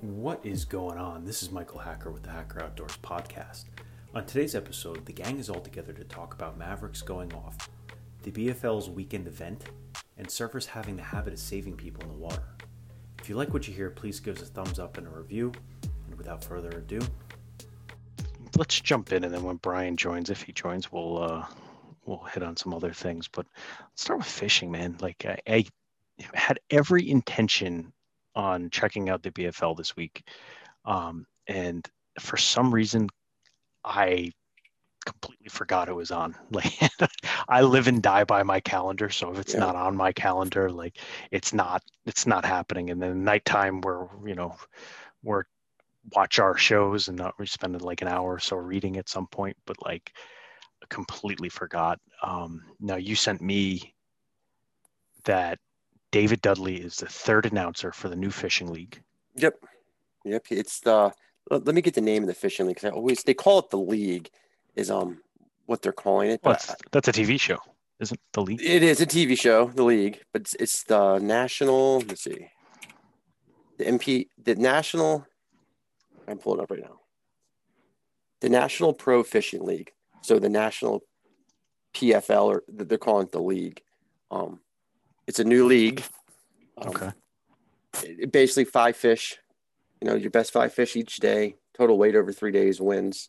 What is going on? This is Michael Hacker with the Hacker Outdoors podcast. On today's episode, the gang is all together to talk about Mavericks going off, the BFL's weekend event, and surfers having the habit of saving people in the water. If you like what you hear, please give us a thumbs up and a review. And without further ado, let's jump in, and then when Brian joins, if he joins, we'll uh, we'll hit on some other things. But let's start with fishing, man. Like I, I had every intention on checking out the BFL this week. Um, and for some reason, I completely forgot it was on. Like I live and die by my calendar. So if it's yeah. not on my calendar, like it's not, it's not happening. And then nighttime we're, you know, we're watch our shows and not we spend like an hour or so reading at some point, but like completely forgot. Um, now you sent me that David Dudley is the third announcer for the new fishing league. Yep, yep. It's the. Let me get the name of the fishing league because I always they call it the league, is um what they're calling it. Well, that's a TV show, isn't the league? It is a TV show, the league, but it's, it's the national. Let's see, the MP, the national. I'm pulling up right now. The National Pro Fishing League. So the national PFL, or they're calling it the league. Um, it's a new league. Um, okay. It, basically, five fish. You know, your best five fish each day. Total weight over three days wins.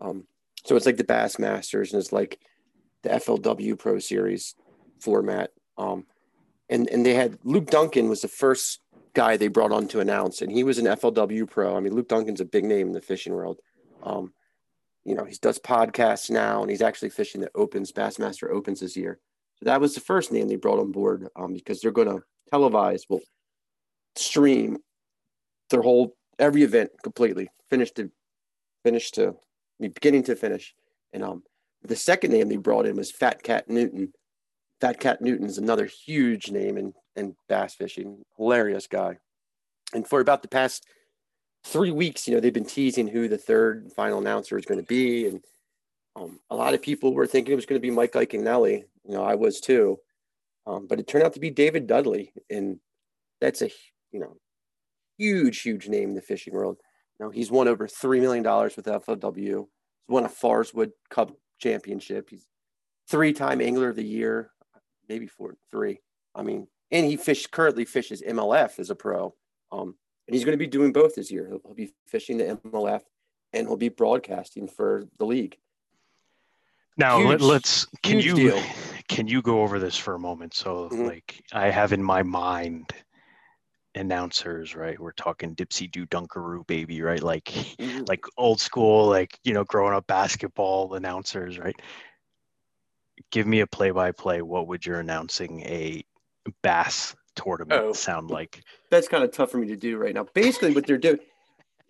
Um, so it's like the Bass Masters, and it's like the FLW Pro Series format. Um, and and they had Luke Duncan was the first guy they brought on to announce, and he was an FLW Pro. I mean, Luke Duncan's a big name in the fishing world. Um, you know, he does podcasts now, and he's actually fishing the Opens, Bassmaster Opens this year. That was the first name they brought on board um, because they're going to televise, well, stream their whole every event completely, finish to finish to beginning to finish. And um, the second name they brought in was Fat Cat Newton. Fat Cat Newton is another huge name in, in bass fishing, hilarious guy. And for about the past three weeks, you know, they've been teasing who the third final announcer is going to be. And um, a lot of people were thinking it was going to be Mike Iaconelli. You know, I was too. Um, but it turned out to be David Dudley. And that's a, you know, huge, huge name in the fishing world. You know, he's won over $3 million with FLW. He's won a Forrest Wood Cup championship. He's three-time angler of the year, maybe four, three. I mean, and he fish currently fishes MLF as a pro. Um, and he's going to be doing both this year. He'll, he'll be fishing the MLF and he'll be broadcasting for the league. Now huge, let, us can you deal. can you go over this for a moment? So mm-hmm. like I have in my mind announcers, right? We're talking Dipsy Do Dunkaroo baby, right? Like mm-hmm. like old school, like you know, growing up basketball announcers, right? Give me a play by play. What would your announcing a bass tournament oh, sound like? That's kind of tough for me to do right now. Basically, what they're doing,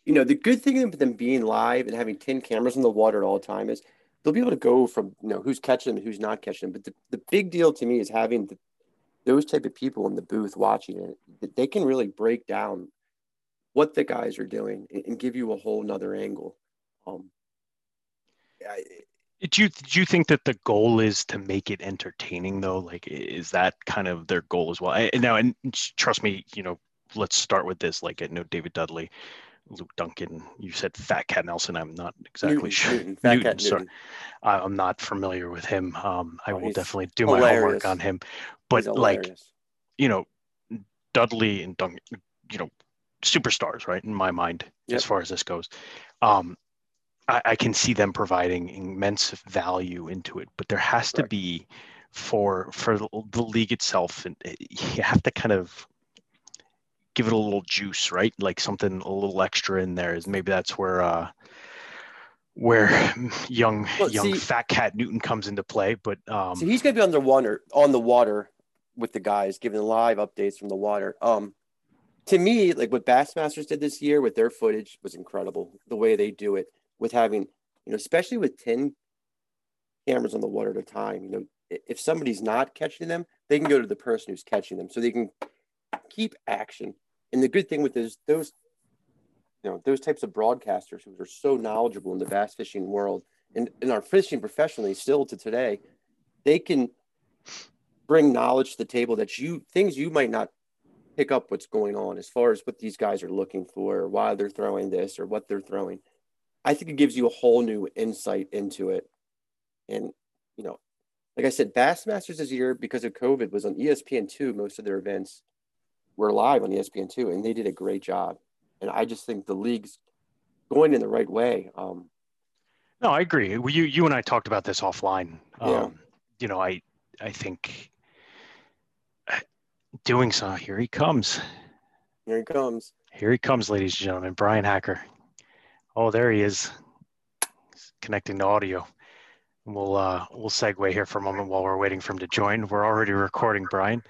you know, the good thing about them being live and having 10 cameras in the water at all the time is they'll be able to go from you know who's catching them and who's not catching them. But the, the big deal to me is having the, those type of people in the booth watching it. They can really break down what the guys are doing and, and give you a whole nother angle. Um, I, did you did you think that the goal is to make it entertaining though? Like, is that kind of their goal as well? I, now, and trust me, you know, let's start with this. Like, I know David Dudley Luke Duncan. You said Fat Cat Nelson. I'm not exactly Newton, sure. Newton, Fat Newton, Cat sorry. Newton. I'm not familiar with him. Um, I oh, will definitely do hilarious. my homework on him. But like, you know, Dudley and Duncan, you know, superstars, right? In my mind, yep. as far as this goes, um, I, I, can see them providing immense value into it. But there has to be for for the, the league itself, and you have to kind of give it a little juice, right? Like something a little extra in there is maybe that's where uh where young well, young see, fat cat Newton comes into play. But um so he's gonna be on the water on the water with the guys, giving live updates from the water. Um to me, like what Bassmasters did this year with their footage was incredible. The way they do it with having, you know, especially with 10 cameras on the water at a time, you know, if somebody's not catching them, they can go to the person who's catching them. So they can keep action. And the good thing with those those you know those types of broadcasters who are so knowledgeable in the bass fishing world and, and are fishing professionally still to today, they can bring knowledge to the table that you things you might not pick up what's going on as far as what these guys are looking for, or why they're throwing this or what they're throwing. I think it gives you a whole new insight into it. And, you know, like I said, Bassmasters this year, because of COVID, was on ESPN2. Most of their events were live on ESPN2, and they did a great job. And I just think the league's going in the right way. Um, no, I agree. You you and I talked about this offline. Um, yeah. You know, I I think doing so. Here he comes. Here he comes. Here he comes, ladies and gentlemen. Brian Hacker. Oh, there he is. He's connecting to audio. We'll uh, we'll segue here for a moment while we're waiting for him to join. We're already recording, Brian.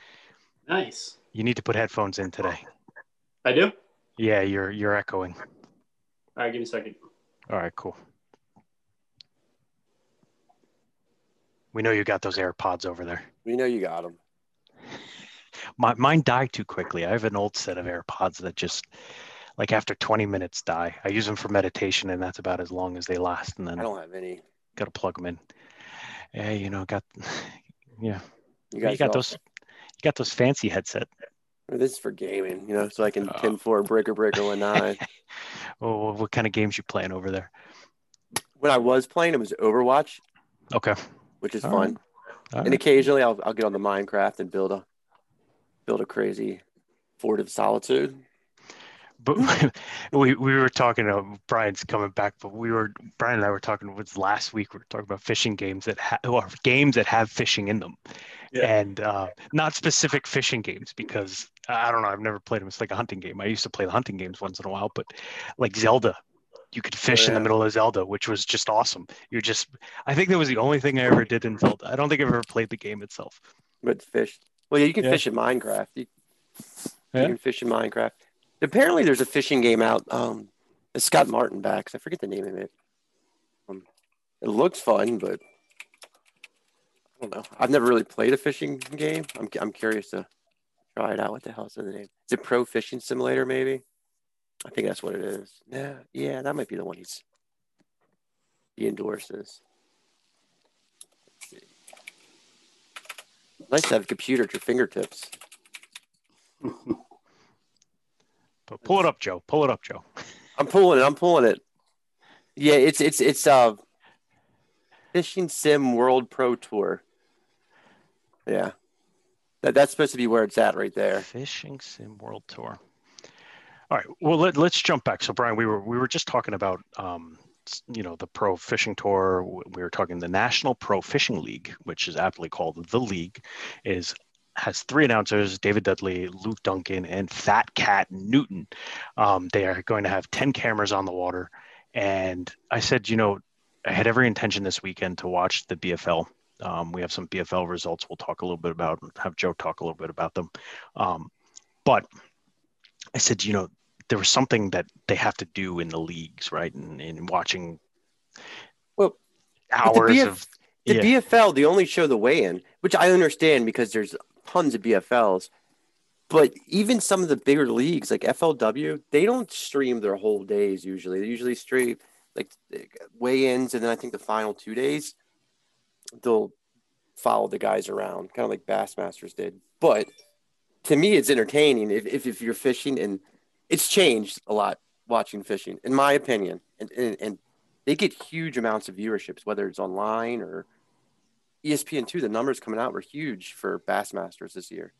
Nice. You need to put headphones in today. I do. Yeah, you're you're echoing. All right, give me a second. All right, cool. We know you got those AirPods over there. We know you got them. My, mine die too quickly. I have an old set of AirPods that just, like after 20 minutes, die. I use them for meditation, and that's about as long as they last. And then I don't have any. Got to plug them in. Yeah, you know, got yeah. You, you got those. Got those fancy headset. This is for gaming, you know, so I can uh, pin for breaker breaker one nine. oh, what kind of games you playing over there? When I was playing, it was Overwatch. Okay. Which is All fun. Right. and occasionally, I'll I'll get on the Minecraft and build a build a crazy fort of solitude but we we were talking to Brian's coming back, but we were Brian and I were talking was last week. We were talking about fishing games that ha- or games that have fishing in them, yeah. and uh, not specific fishing games because I don't know. I've never played them. It's like a hunting game. I used to play the hunting games once in a while, but like Zelda, you could fish oh, yeah. in the middle of Zelda, which was just awesome. You're just I think that was the only thing I ever did in Zelda. I don't think I've ever played the game itself. But fish. Well, yeah, you can yeah. fish in Minecraft. You, you can fish in Minecraft. Apparently, there's a fishing game out. Um, Scott Martin backs. I forget the name of it. Um, it looks fun, but I don't know. I've never really played a fishing game. I'm I'm curious to try it out. What the hell is the name? Is it Pro Fishing Simulator? Maybe. I think that's what it is. Yeah, yeah, that might be the one he's he endorses. Nice to have a computer at your fingertips. But pull it up, Joe. Pull it up, Joe. I'm pulling it. I'm pulling it. Yeah, it's it's it's uh Fishing Sim World Pro Tour. Yeah. That, that's supposed to be where it's at right there. Fishing Sim World Tour. All right. Well, let, let's jump back. So, Brian, we were we were just talking about um, you know the Pro Fishing Tour. We were talking the National Pro Fishing League, which is aptly called the League, is has three announcers David Dudley, Luke Duncan, and Fat Cat Newton. Um, they are going to have 10 cameras on the water. And I said, you know, I had every intention this weekend to watch the BFL. Um, we have some BFL results we'll talk a little bit about, and have Joe talk a little bit about them. Um, but I said, you know, there was something that they have to do in the leagues, right? And in watching well, hours the BF- of the yeah. BFL, they only show the weigh-in, which I understand because there's tons of BFLs. But even some of the bigger leagues like FLW, they don't stream their whole days usually. They usually stream like weigh-ins and then I think the final two days they'll follow the guys around, kind of like Bassmasters did. But to me, it's entertaining if, if, if you're fishing, and it's changed a lot watching fishing, in my opinion. And, and, and they get huge amounts of viewerships, whether it's online or ESPN two, the numbers coming out were huge for Bassmasters this year.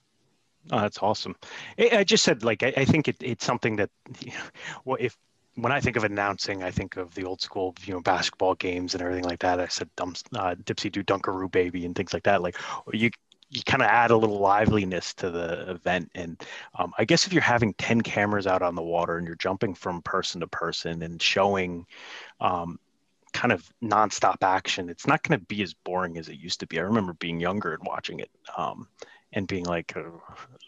Oh, that's awesome. I just said like I, I think it, it's something that you know, well, if when I think of announcing, I think of the old school, you know, basketball games and everything like that. I said uh, Dipsy do Dunkaroo baby and things like that. Like you you kind of add a little liveliness to the event. And um, I guess if you're having 10 cameras out on the water and you're jumping from person to person and showing um, kind of nonstop action, it's not going to be as boring as it used to be. I remember being younger and watching it um, and being like, uh,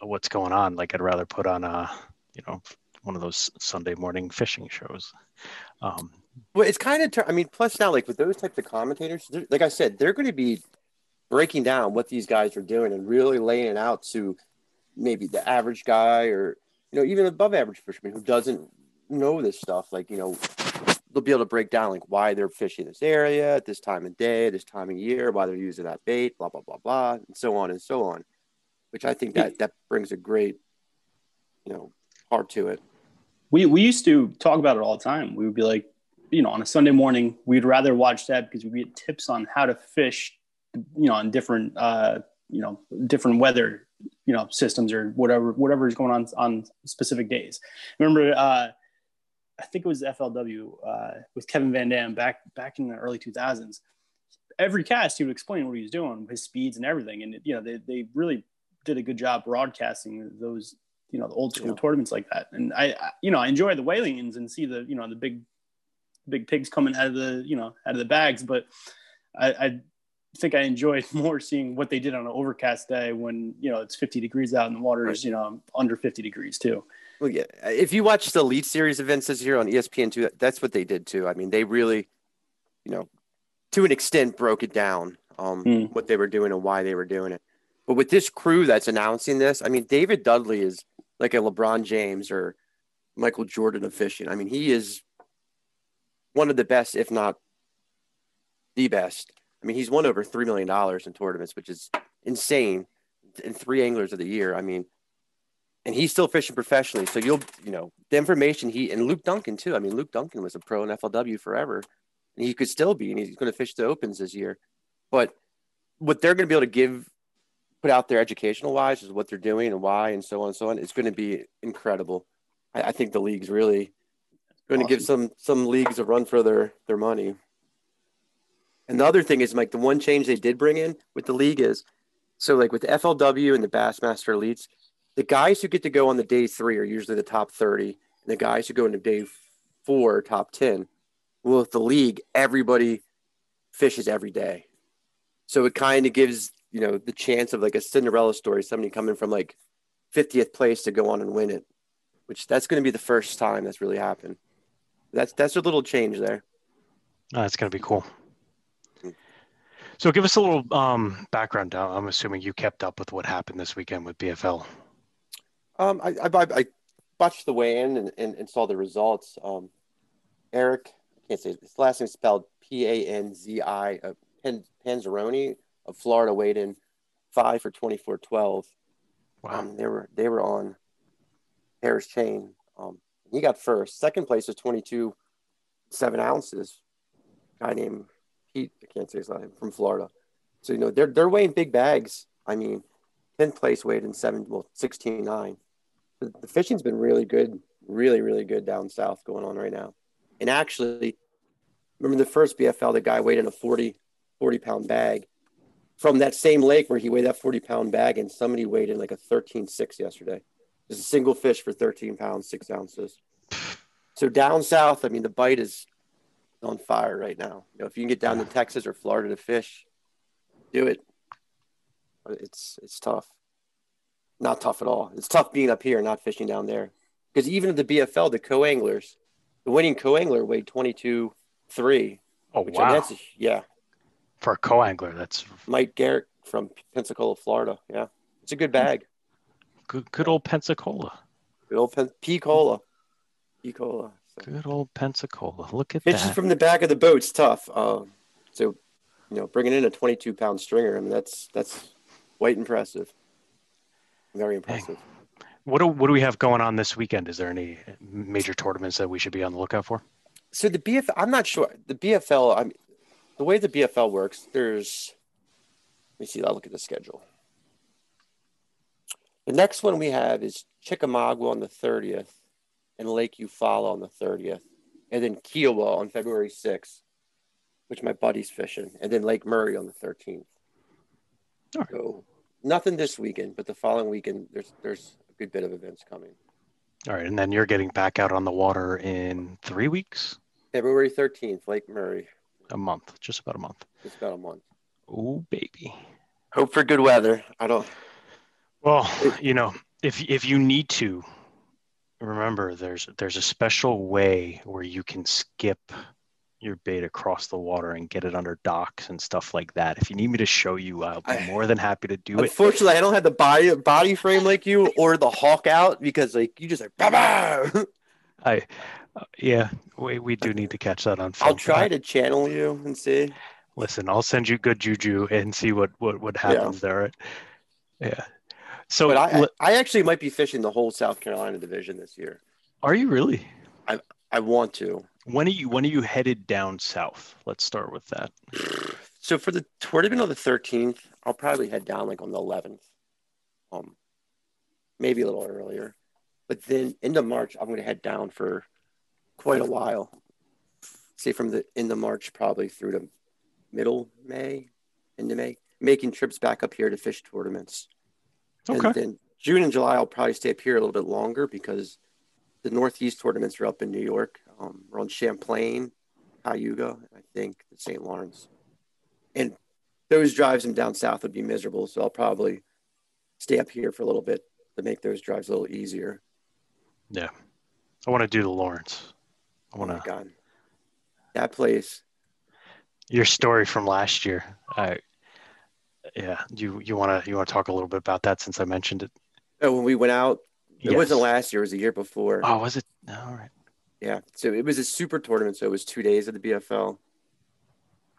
"What's going on?" Like I'd rather put on a, you know, one of those Sunday morning fishing shows. Um, well, it's kind of. Ter- I mean, plus now, like with those types of commentators, like I said, they're going to be breaking down what these guys are doing and really laying it out to maybe the average guy or you know even above average fisherman who doesn't know this stuff. Like you know, they'll be able to break down like why they're fishing this area at this time of day, this time of year, why they're using that bait, blah blah blah blah, and so on and so on. Which I think that that brings a great you know, hard to it. We we used to talk about it all the time. We would be like, you know, on a Sunday morning, we'd rather watch that because we get tips on how to fish, you know, on different uh, you know, different weather, you know, systems or whatever whatever is going on on specific days. Remember uh I think it was FLW uh, with Kevin Van Dam back back in the early 2000s. Every cast, he would explain what he was doing, his speeds and everything, and you know they, they really did a good job broadcasting those you know the old school yeah. tournaments like that. And I, I, you know I enjoy the whalings and see the you know the big big pigs coming out of the you know out of the bags, but I, I think I enjoyed more seeing what they did on an overcast day when you know it's 50 degrees out and the water is you know under 50 degrees too. Well, yeah. If you watch the Elite Series events this year on ESPN two, that's what they did too. I mean, they really, you know, to an extent broke it down um, mm. what they were doing and why they were doing it. But with this crew that's announcing this, I mean, David Dudley is like a LeBron James or Michael Jordan of fishing. I mean, he is one of the best, if not the best. I mean, he's won over three million dollars in tournaments, which is insane. In three anglers of the year, I mean, and he's still fishing professionally. So you'll, you know, the information he and Luke Duncan too. I mean, Luke Duncan was a pro in FLW forever, and he could still be, and he's going to fish the opens this year. But what they're going to be able to give, put out there educational wise, is what they're doing and why, and so on and so on. It's going to be incredible. I, I think the league's really going awesome. to give some some leagues a run for their their money. And the other thing is, Mike, the one change they did bring in with the league is, so like with the FLW and the Bassmaster Elites, the guys who get to go on the day three are usually the top 30 and the guys who go into day four top 10 well with the league everybody fishes every day so it kind of gives you know the chance of like a cinderella story somebody coming from like 50th place to go on and win it which that's going to be the first time that's really happened that's that's a little change there oh, that's going to be cool hmm. so give us a little um, background. I'm assuming you kept up with what happened this weekend with BFL. Um, I, I, I watched the weigh-in and, and, and saw the results. Um, Eric, I can't say his last name spelled P A N Z I uh, Pan, Panzeroni of Florida weighed in five for twenty four twelve. Wow. Um, they were they were on Harris Chain. Um, he got first. Second place was twenty two seven ounces. Guy named Pete, I can't say his name from Florida. So you know they're they're weighing big bags. I mean, tenth place weighed in seven well sixteen nine the, the fishing's been really good, really, really good down south going on right now. And actually, remember the first BFL, the guy weighed in a 40, 40 pound bag from that same lake where he weighed that 40 pound bag, and somebody weighed in like a 13 6 yesterday. Just a single fish for 13 pounds, six ounces. So down south, I mean, the bite is on fire right now. You know, if you can get down to Texas or Florida to fish, do it. It's it's tough not tough at all. It's tough being up here, not fishing down there. Because even at the BFL, the co anglers, the winning co angler weighed 22 3. Oh, wow. That's, yeah. For a co angler, that's Mike Garrett from Pensacola, Florida. Yeah. It's a good bag. Good, good old Pensacola. Good old Pen- P Cola. P Cola. So. Good old Pensacola. Look at Fishing that. from the back of the boat's tough. Uh, so, you know, bringing in a 22 pound stringer, I mean, that's that's quite impressive. Very impressive. What do what do we have going on this weekend? Is there any major tournaments that we should be on the lookout for? So the BFL, I'm not sure. The BFL, I'm the way the BFL works. There's, let me see. I'll look at the schedule. The next one we have is Chickamauga on the 30th, and Lake Eufaula on the 30th, and then Kiowa on February 6th, which my buddy's fishing, and then Lake Murray on the 13th. All right. So nothing this weekend, but the following weekend there's there's a good bit of events coming. All right, and then you're getting back out on the water in three weeks. February thirteenth, Lake Murray. A month, just about a month. Just about a month. Oh baby. Hope for good weather. I don't. Well, you know, if if you need to, remember there's there's a special way where you can skip your bait across the water and get it under docks and stuff like that. If you need me to show you, I'll be I, more than happy to do unfortunately, it. Unfortunately, I don't have the body body frame like you or the hawk out because like you just like bah, bah. I uh, yeah, we we do need to catch that on film. I'll try to channel you and see. Listen, I'll send you good juju and see what what what happens yeah. there. Yeah. So but I, I actually might be fishing the whole South Carolina division this year. are you really? I I want to. When are you when are you headed down south? Let's start with that. So for the tournament on the 13th, I'll probably head down like on the 11th. Um, maybe a little earlier. But then into March, I'm going to head down for quite a while. Say from the end of March probably through to middle May, into May, making trips back up here to fish tournaments. Okay. And then June and July, I'll probably stay up here a little bit longer because the Northeast tournaments are up in New York. Um, we're on Champlain, Cayuga, and I think the St. Lawrence. And those drives and down south would be miserable. So I'll probably stay up here for a little bit to make those drives a little easier. Yeah. I want to do the Lawrence. I Oh want to God. That place. your story from last year. I yeah, you you want to you want to talk a little bit about that since I mentioned it. Oh, when we went out, it Yes. wasn't last year, it was the year before. Oh, was it? Yeah. So it was a super tournament. So it was two days of the BFL.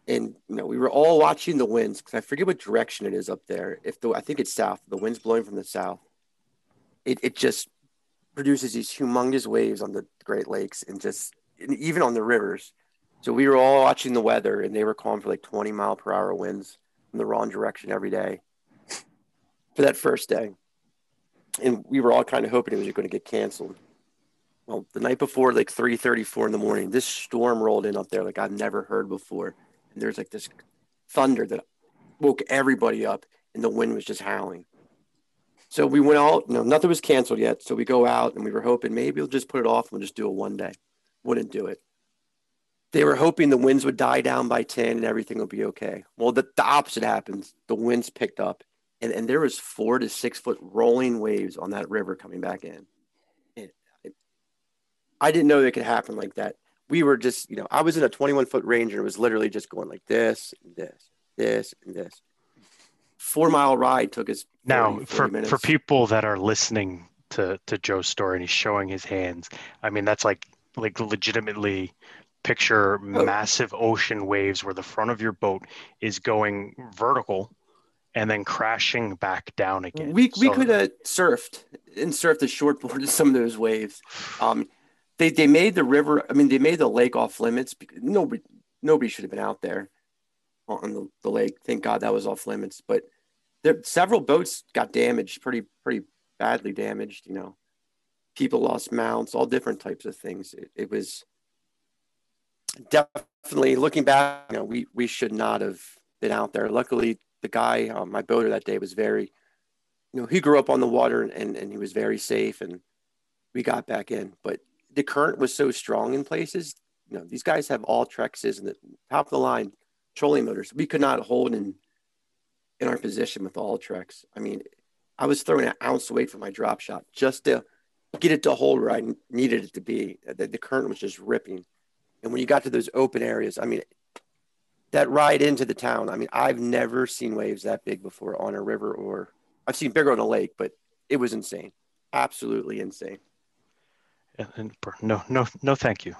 And you know, we were all watching the winds because I forget what direction it is up there. If the I think it's south, the wind's blowing from the south. It it just produces these humongous waves on the Great Lakes and just and even on the rivers. So we were all watching the weather and they were calling for like 20 mile per hour winds in the wrong direction every day for that first day. And we were all kind of hoping it was going to get canceled. Well, the night before, like three thirty-four in the morning, this storm rolled in up there like I've never heard before. And there's like this thunder that woke everybody up, and the wind was just howling. So we went out. You know, nothing was canceled yet. So we go out, and we were hoping maybe we'll just put it off and we'll just do it one day. Wouldn't do it. They were hoping the winds would die down by ten and everything would be okay. Well, the, the opposite happens. The winds picked up, and and there was four to six foot rolling waves on that river coming back in. I didn't know it could happen like that. We were just, you know, I was in a 21 foot Ranger and it was literally just going like this, and this, this, and this. Four mile ride took us 30, Now, 40 for minutes. for people that are listening to to Joe's story and he's showing his hands, I mean that's like like legitimately picture Oh. massive ocean waves where the front of your boat is going vertical and then crashing back down again. we we So- could have surfed and surfed a shortboard to some of those waves. Um, they they made the river. I mean, they made the lake off limits. Because nobody nobody should have been out there on the, the lake. Thank God that was off limits. But there several boats got damaged, pretty pretty badly damaged. You know, people lost mounts, all different types of things. It, it was definitely looking back. You know, we we should not have been out there. Luckily, the guy, uh, my boater that day, was very you know, he grew up on the water and, and he was very safe and we got back in. But the current was so strong in places. You know, these guys have Ultrexes and the top of the line trolling motors. We could not hold in in our position with Ultrex. I mean, I was throwing an ounce weight for my drop shot just to get it to hold where I needed it to be. The, the current was just ripping. And when you got to those open areas, I mean, that ride into the town, I mean, I've never seen waves that big before on a river or I've seen bigger on a lake, but it was insane. Absolutely insane. No, no, no, thank you.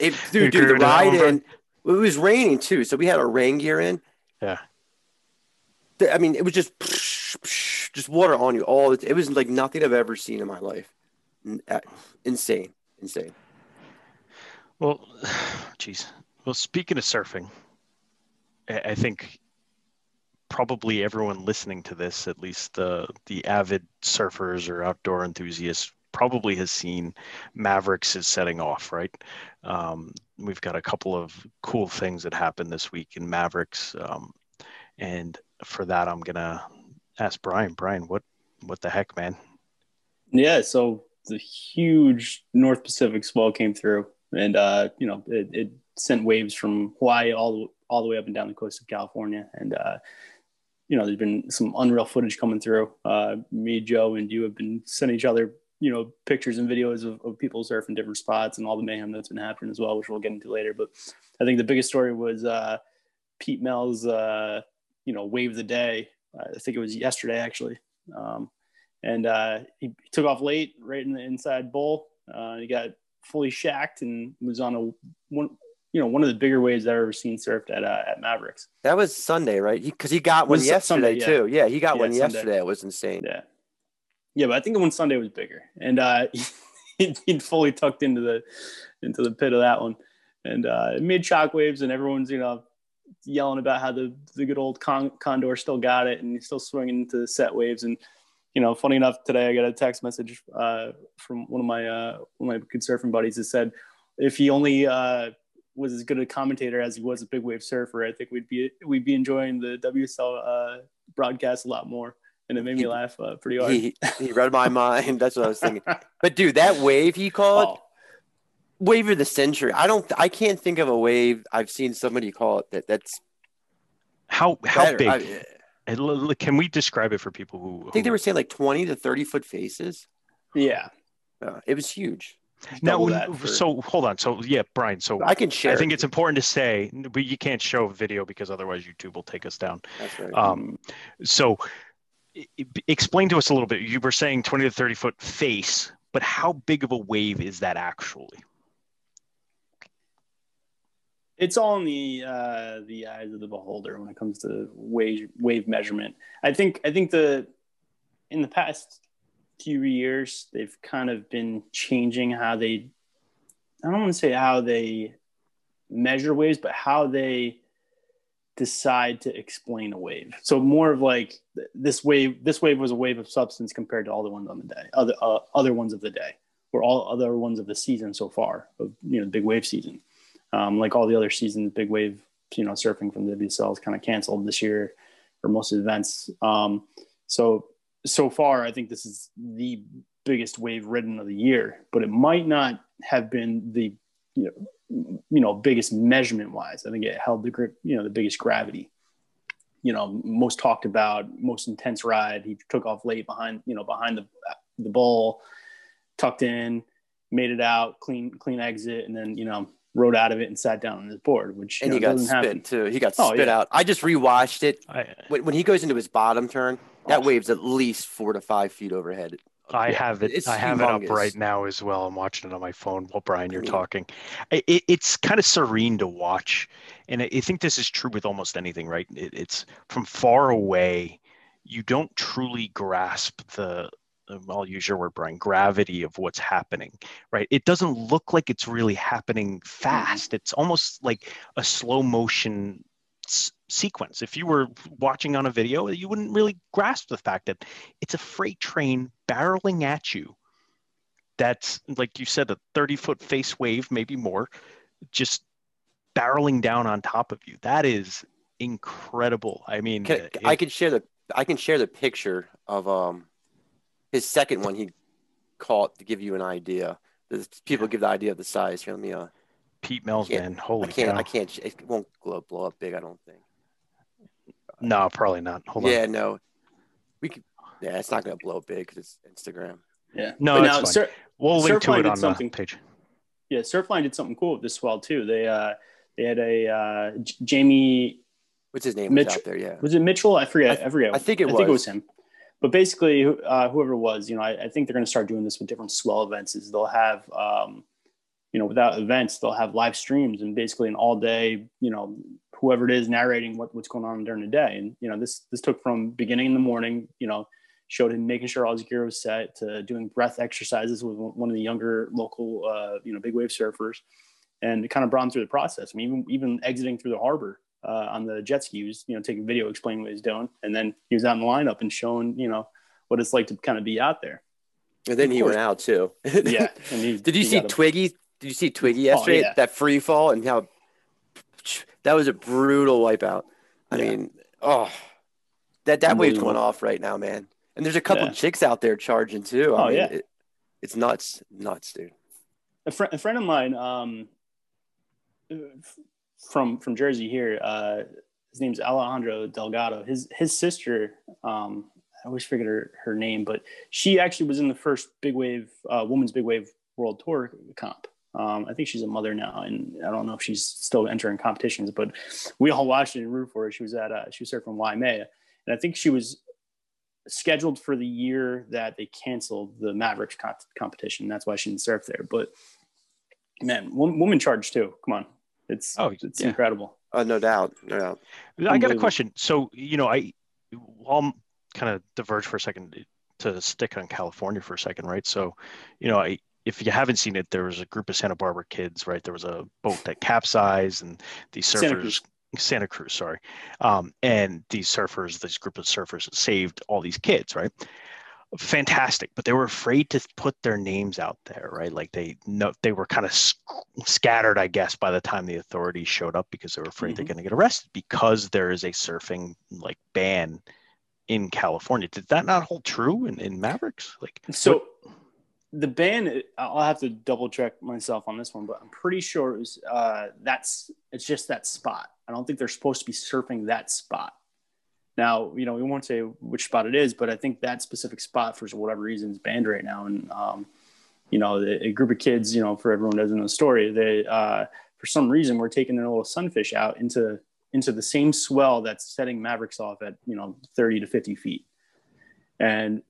It, dude, dude, the ride in, it was raining too. So we had our rain gear in. Yeah. The- I mean, it was just, just water on you all. the- It was like nothing I've ever seen in my life. Insane, insane. Well, geez. Well, speaking of surfing, I I think probably everyone listening to this, at least uh, the avid surfers or outdoor enthusiasts, probably has seen Mavericks is setting off, right? Um, we've got a couple of cool things that happened this week in Mavericks, um, and for that, I'm gonna ask Brian. Brian, what what the heck, man? Yeah, so the huge North Pacific swell came through, and uh, you know it, it sent waves from Hawaii all all the way up and down the coast of California, and uh, you know there's been some unreal footage coming through. Uh, me, Joe, and you have been sending each other you know pictures and videos of, of people surfing different spots and all the mayhem that's been happening as well, which we'll get into later. But I think the biggest story was uh, Pete Mel's uh, you know wave of the day. I think it was yesterday actually. Um, and uh, he, he took off late, right in the inside bowl. Uh, he got fully shacked and was on a one, you know one of the bigger waves I've ever seen surfed at uh, at Mavericks. That was Sunday, right? Because he, got one yesterday Sunday, yeah. too. Yeah, he got Yeah, one Sunday. yesterday. It was insane. Yeah, yeah, but I think the one Sunday was bigger, and uh, he he'd fully tucked into the into the pit of that one, and uh, it made shockwaves, and everyone's you know yelling about how the the good old con- Condor still got it, and he's still swinging into the set waves, and you know, funny enough, today I got a text message uh, from one of my uh, one of my good surfing buddies that said if he only uh, was as good a commentator as he was a big wave surfer, I think we'd be we'd be enjoying the WSL uh, broadcast a lot more, and it made me laugh uh, pretty hard. He, he read my mind. That's what I was thinking. But dude, that wave he called Oh, wave of the century. I don't. I can't think of a wave I've seen somebody call it that. That's How how better. big? I, And l- l- Can we describe it for people who? I think they were saying like twenty to thirty foot faces. yeah, Uh, it was huge. now. when- for- So hold on. So yeah, Brian. So I can share. I think it. it's important to say, but you can't show video because otherwise YouTube will take us down. That's right. Um, so i- i- explain to us a little bit. You were saying 20 to 30 foot face, but how big of a wave is that actually? it's all in the uh, the eyes of the beholder when it comes to wave wave measurement. I think I think the in the past few years they've kind of been changing how they I don't want to say how they measure waves, but how they decide to explain a wave. So more of like this wave this wave was a wave of substance compared to all the ones on the day, other uh, other ones of the day, or all other ones of the season so far of you know the big wave season um, like all the other seasons, big wave, you know, surfing from the WSL is kind of canceled this year for most events. Um, so so far, I think this is the biggest wave ridden of the year, but it might not have been the you know, you know biggest measurement wise. I think it held the grip, you know, the biggest gravity. You know, most talked about, most intense ride. He took off late behind, you know, behind the the bowl, tucked in, made it out, clean clean exit, and then you know rode out of it and sat down on his board, which and you he know, got doesn't spit happen. too. He got Oh, spit yeah. out. I just rewatched it. I, When, when he goes into his bottom turn, that Oh. wave's at least four to five feet overhead. I Yeah, have it. I have it up right now as well. I'm watching it on my phone while Brian, you're talking. It, it's kind of serene to watch, and I think this is true with almost anything, right? It, it's from far away, you don't truly grasp the. um, I'll use your word, Brian. Gravity of what's happening, right? It doesn't look like it's really happening fast. It's almost like a slow motion sequence. If you were watching on a video, you wouldn't really grasp the fact that it's a freight train barreling at you. That's like you said, a 30 foot face wave, maybe more, just barreling down on top of you. That is incredible. I mean, Can, it- I can share the I can share the picture of um his second one he caught to give you an idea. The people give the idea of the size. Here, let me. Uh, Pete Mel's, man, holy I can't. cow. I can't. It won't blow, blow up big. I don't think. No, probably not. Hold on. yeah, on. no. We could. Yeah, it's not gonna blow big because it's Instagram. Yeah. No, But it's now, fine. Sur- We'll link to it on something- the page. yeah, Surfline did something cool with this swell too. They uh they had a uh, J- Jamie What's his name? Mitch- was out there? Yeah. was it Mitchell? I forget. I- I, forget. I think it I think it was. was him. But basically, uh, whoever it was, you know, I, I think they're going to start doing this with different swell events. Is they'll have, um, you know, without events, they'll have live streams and basically an all day, you know, whoever it is narrating what, what's going on during the day. And you know, this this took from beginning in the morning, you know, showed him making sure all his gear was set to doing breath exercises with one of the younger local, uh, you know, big wave surfers, and it kind of brought him through the process. I mean, even even exiting through the harbor uh, on the jet ski, he was, you know, taking video, explaining what he's doing, and then he was out in the lineup and showing, you know, what it's like to kind of be out there. And then he went out too. Yeah. And he, Did you he see got a- Twiggy? Did you see Twiggy yesterday? yeah. That free fall and how that was a brutal wipeout. I Yeah. mean, oh, that that wave's going off right now, man. And there's a couple Yeah. chicks out there charging too. I Oh, mean, yeah. it, it's nuts, nuts, dude. a, fr- a friend of mine um, from from Jersey here. Uh, his name's Alejandro Delgado. His his sister. Um, I always forget her, her name, but she actually was in the first big wave uh, women's big wave world tour comp. Um, I think she's a mother now, and I don't know if she's still entering competitions. But we all watched it and rooted for her. She was at uh, she was surfing Waimea, and I think she was scheduled for the year that they canceled the Mavericks co- competition. That's why she didn't surf there. But man, wo- woman charge too. Come on, It's Oh, it's yeah. incredible. Uh, no doubt, no doubt. I got a question. So, you know, I, I'll kind of diverge for a second to stick on California for a second, right? So, you know, I, if you haven't seen it, there was a group of Santa Barbara kids, right? There was a boat that capsized and these surfers, Santa Cruz. Santa Cruz, sorry. Um, and these surfers, this group of surfers saved all these kids, right? Fantastic, but they were afraid to put their names out there, right? Like they know they were kind of sc- scattered, I guess, by the time the authorities showed up because they were afraid they're Mhm. going to get arrested because there is a surfing like ban in California. Did that not hold true in, in Mavericks? Like, So the ban, I'll have to double check myself on this one, but I'm pretty sure it was uh, that's it's just that spot. I don't think they're supposed to be surfing that spot. Now, you know, we won't say which spot it is, but I think that specific spot, for whatever reason, is banned right now. And um, you know, the, a group of kids, you know, for everyone doesn't know the story, they uh, for some reason were taking their little sunfish out into into the same swell that's setting Mavericks off at you know 30 to 50 feet. And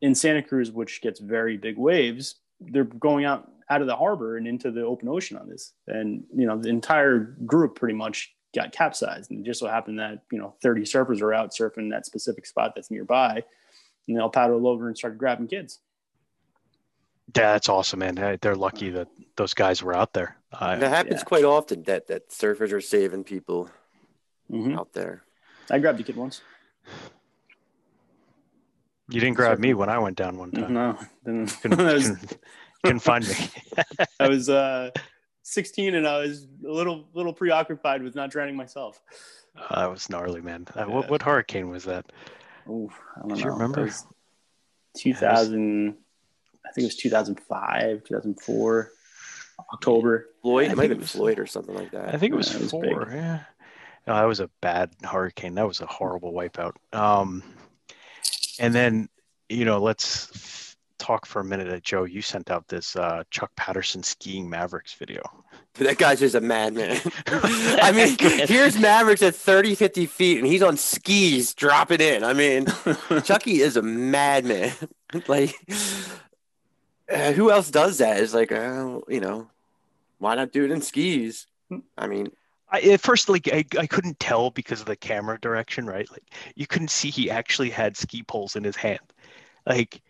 in Santa Cruz, which gets very big waves, they're going out out of the harbor and into the open ocean on this. And you know, the entire group pretty much got capsized. And it just so happened that you know 30 surfers are out surfing that specific spot that's nearby, and they'll paddle over and start grabbing kids. yeah, that's awesome, man. They're lucky that those guys were out there. Uh, that happens yeah. quite often. That that surfers are saving people Mhm. out there. I grabbed a kid once. You didn't grab me when I went down one time. No, didn't. Couldn't, was, couldn't, couldn't find me. I was uh, 16 and I was a little little preoccupied with not drowning myself. Uh, that was gnarly, man. Uh, what, Yeah. what hurricane was that? Oh, I don't Do know. you remember? That was 2000. I think it was 2005, 2004, October. Floyd, it might have been Floyd or something like that. I think it was Yeah, it was four. big. Yeah. No, that was a bad hurricane. That was a horrible wipeout. Um, and then, you know, let's talk for a minute. Uh, Joe, you sent out this uh, Chuck Patterson skiing Mavericks video. That guy's just a madman. I mean, here's Mavericks at 30, 50 feet, and he's on skis dropping in. I mean, Chucky is a madman. like, uh, who else does that? It's like, uh, you know, why not do it in skis? I mean, I, at first, like I, I couldn't tell because of the camera direction, right? Like you couldn't see he actually had ski poles in his hand. Like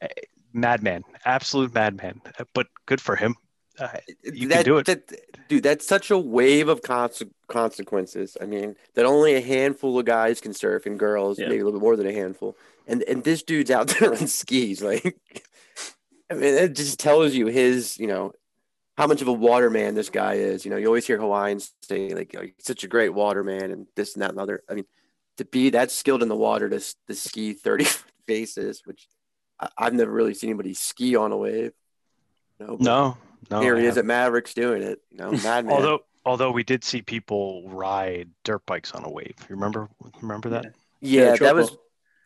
eh, madman, absolute madman. But good for him. Uh, You can that, do it. that- dude, that's such a wave of conse- consequences. I mean, that only a handful of guys can surf, and girls, Yeah. maybe a little bit more than a handful. And and this dude's out there on skis. Like, I mean, it just tells you his, you know, how much of a waterman this guy is. You know, you always hear Hawaiians say like, oh, he's such a great waterman, and this and that and other. I mean, to be that skilled in the water to, s- to ski thirty faces, which I, I've never really seen anybody ski on a wave. You know, no, no. here I he is haven't. at Mavericks doing it. You know, madman. Although although we did see people ride dirt bikes on a wave. You remember remember that? yeah, Yeah, that was Chopo.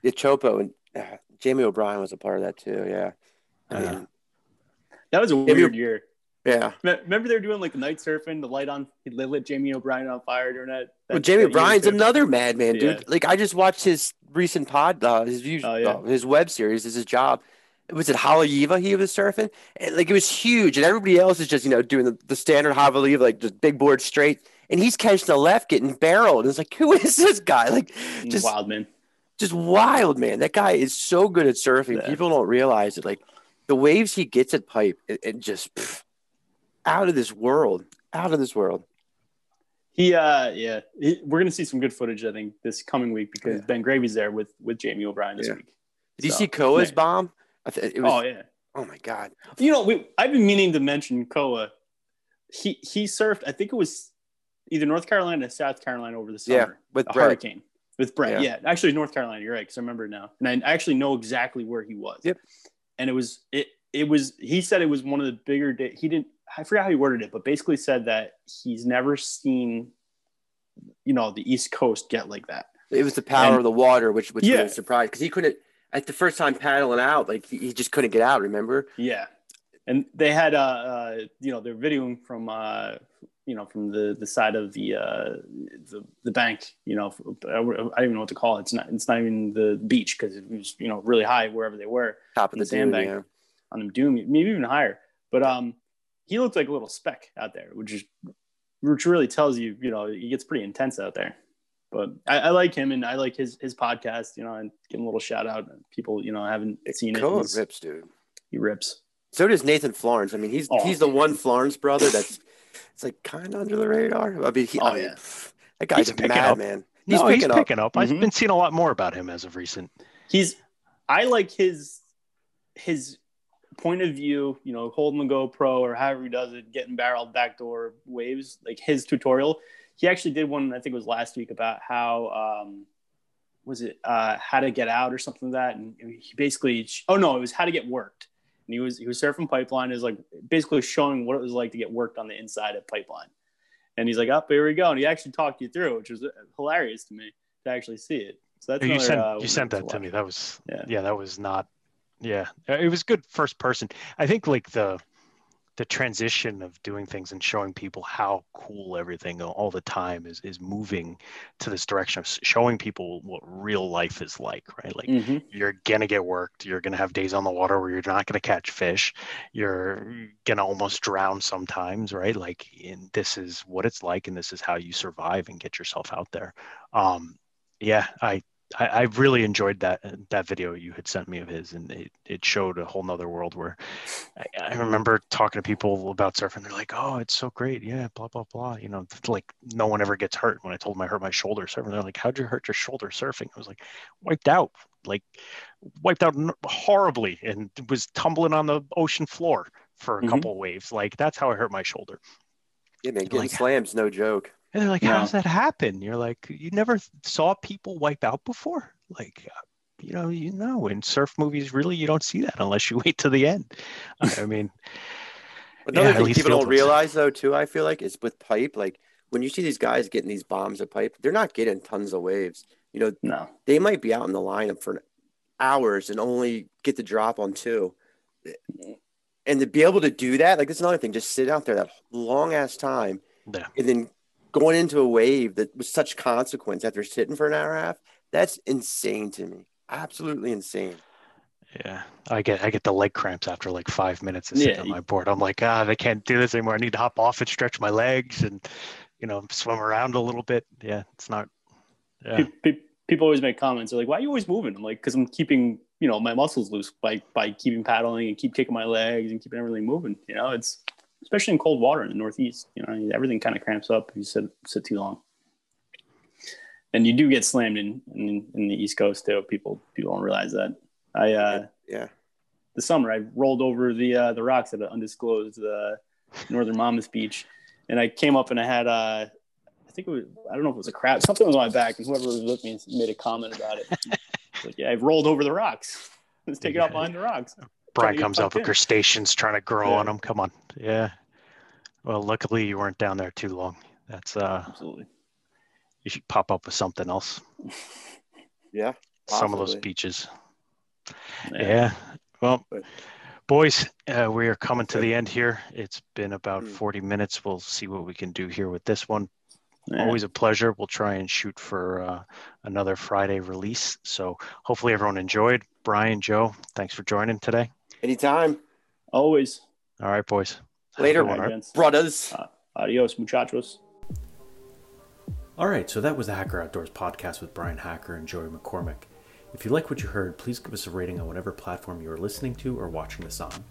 yeah, Chopo and uh, Jamie O'Brien was a part of that too. Yeah, I Yeah. mean, That was a weird year. Yeah. Remember they were doing like the night surfing, the light on, they lit Jamie O'Brien on fire during that. that Well, Jamie O'Brien's another madman, dude. Yeah. Like I just watched his recent pod, uh, his views, Oh, yeah. uh, his web series. Is his job. Was it Haleiwa he was surfing? And like it was huge, and everybody else is just you know doing the, the standard Haleiwa, like just big board straight, and he's catching the left, getting barreled. It's like, who is this guy? Like just wild man. just wild, man. That guy is so good at surfing. Yeah. People don't realize it. Like the waves he gets at pipe, and, and just pff, out of this world, out of this world. He, uh, yeah, he, we're gonna see some good footage. I think this coming week because Yeah. Ben Gravy's there with with Jamie O'Brien this Yeah. week. Did you see Koa's yeah. bomb? I th- it was, Oh yeah. oh my god. You know, we, I've been meaning to mention Koa. He he surfed. I think it was either North Carolina or South Carolina over the Yeah, summer. with a Brett. hurricane with Brett. Yeah. Yeah. actually North Carolina. You're right because I remember it now, and I actually know exactly where he was. Yep. And it was it it was he said it was one of the bigger day. He didn't. I forgot how he worded it, but basically said that he's never seen, you know, the East Coast get like that. It was the power And- of the water, which which Yeah. was a surprise because he couldn't. At the first time paddling out, like he, he just couldn't get out. Remember? Yeah, and they had uh, uh you know they're videoing from uh you know from the the side of the uh the, the bank you know I don't even know what to call it. It's not it's not even the beach because it was you know really high wherever they were Top of the dune, sandbank. Yeah. on them doom maybe even higher. But um he looked like a little speck out there, which is which really tells you, you know, he gets pretty intense out there. But I, I like him and I like his his podcast. You know, and give him a little shout out. People, you know, haven't seen it. Cohen He's- rips, dude. He rips. So does Nathan Florence. I mean, he's Oh. he's the one Florence brother that's it's like kind of under the radar. I mean, he, Oh, I mean, yeah. that guy's He's a picking mad man. He's, He's no, picking he's up. picking up. I've Mhm. been seeing a lot more about him as of recent. he's I like his his point of view, you know, holding the GoPro or however he does it, getting barreled backdoor waves, like his tutorial. He actually did one, I think it was last week, about how um was it uh how to get out or something like that. And he basically oh no, it was how to get worked. And he was he was surfing pipeline, is like basically showing what it was like to get worked on the inside of pipeline. And he's like, up here we go. And he actually talked you through, which was hilarious to me to actually see it. So that's you another, sent uh, you sent that to watch. me. That was Yeah. yeah, that was not yeah. Uh, It was good first person. I think like the the transition of doing things and showing people how cool everything all the time is is moving to this direction of showing people what real life is like, right? Like Mhm. you're gonna get worked you're gonna have days on the water where you're not gonna catch fish you're gonna almost drown sometimes right like and this is what it's like and this is how you survive and get yourself out there um yeah i I, I really enjoyed that that video you had sent me of his, and it, it showed a whole nother world where I, I remember talking to people about surfing. They're like, "Oh, it's so great, yeah, blah blah blah." You know, like no one ever gets hurt. When I told them I hurt my shoulder surfing, they're like, "How'd you hurt your shoulder surfing?" I was like, "Wiped out, like wiped out horribly, and was tumbling on the ocean floor for a Mhm. couple waves. Like that's how I hurt my shoulder." Yeah, man, getting Like- slams, no joke. And they're like, No. how does that happen? You're like, you never saw people wipe out before? Like, uh, you know, you know, in surf movies, really, you don't see that unless you wait to the end. I I mean, Another Yeah, thing people don't was- realize though, too, I feel like, is with pipe. Like when you see these guys getting these bombs of pipe, they're not getting tons of waves. You know, No. they might be out in the lineup for hours and only get the drop on two. And to be able to do that, like that's another thing, just sit out there that long ass time yeah, and then going into a wave that was such consequence after sitting for an hour and a half, that's insane to me. Absolutely insane. yeah. I get, I get the leg cramps after like five minutes of sitting Yeah, on my board. I'm like, ah, I can't do this anymore. I need to hop off and stretch my legs and, you know, swim around a little bit. Yeah, it's not. Yeah, Pe- pe- people always make comments. They're like, "Why are you always moving?" I'm like, "Cause I'm keeping, you know, my muscles loose by by keeping paddling and keep kicking my legs and keeping everything moving. You know, it's especially in cold water in the Northeast. You know, everything kind of cramps up if you sit sit too long. And you do get slammed in in, in the East Coast too. People people don't realize that. I uh, Yeah. the summer I rolled over the uh, the rocks at an undisclosed uh, northern Monmouth Beach, and I came up and I had uh, I think it was I don't know if it was a crab something was on my back, and whoever was with me made a comment about it. Like, yeah, I've rolled over the rocks. Let's take it out behind the rocks. Brian get comes up with crustaceans trying to grow Yeah. on them. Come on. Yeah. Well, luckily you weren't down there too long. That's, uh, Absolutely. you should pop up with something else. Yeah. Some of those Possibly. beaches. Yeah. Yeah. Well, But- boys, uh, we are coming to the end here. It's been about Mm. 40 minutes. We'll see what we can do here with this one. Yeah. Always a pleasure. We'll try and shoot for uh, another Friday release. So hopefully everyone enjoyed. Brian, Joe, thanks for joining today. Anytime. Always. All right, boys. Later, good one, All all right, right? gents. Brothers. Uh, adios, muchachos. All right, so that was the Hacker Outdoors podcast with Brian Hacker and Joey McCormick. If you like what you heard, please give us a rating on whatever platform you are listening to or watching this on.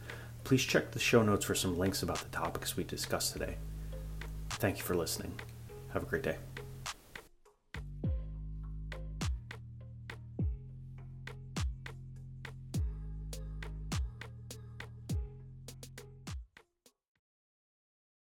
Please check the show notes for some links about the topics we discussed today. Thank you for listening. Have a great day.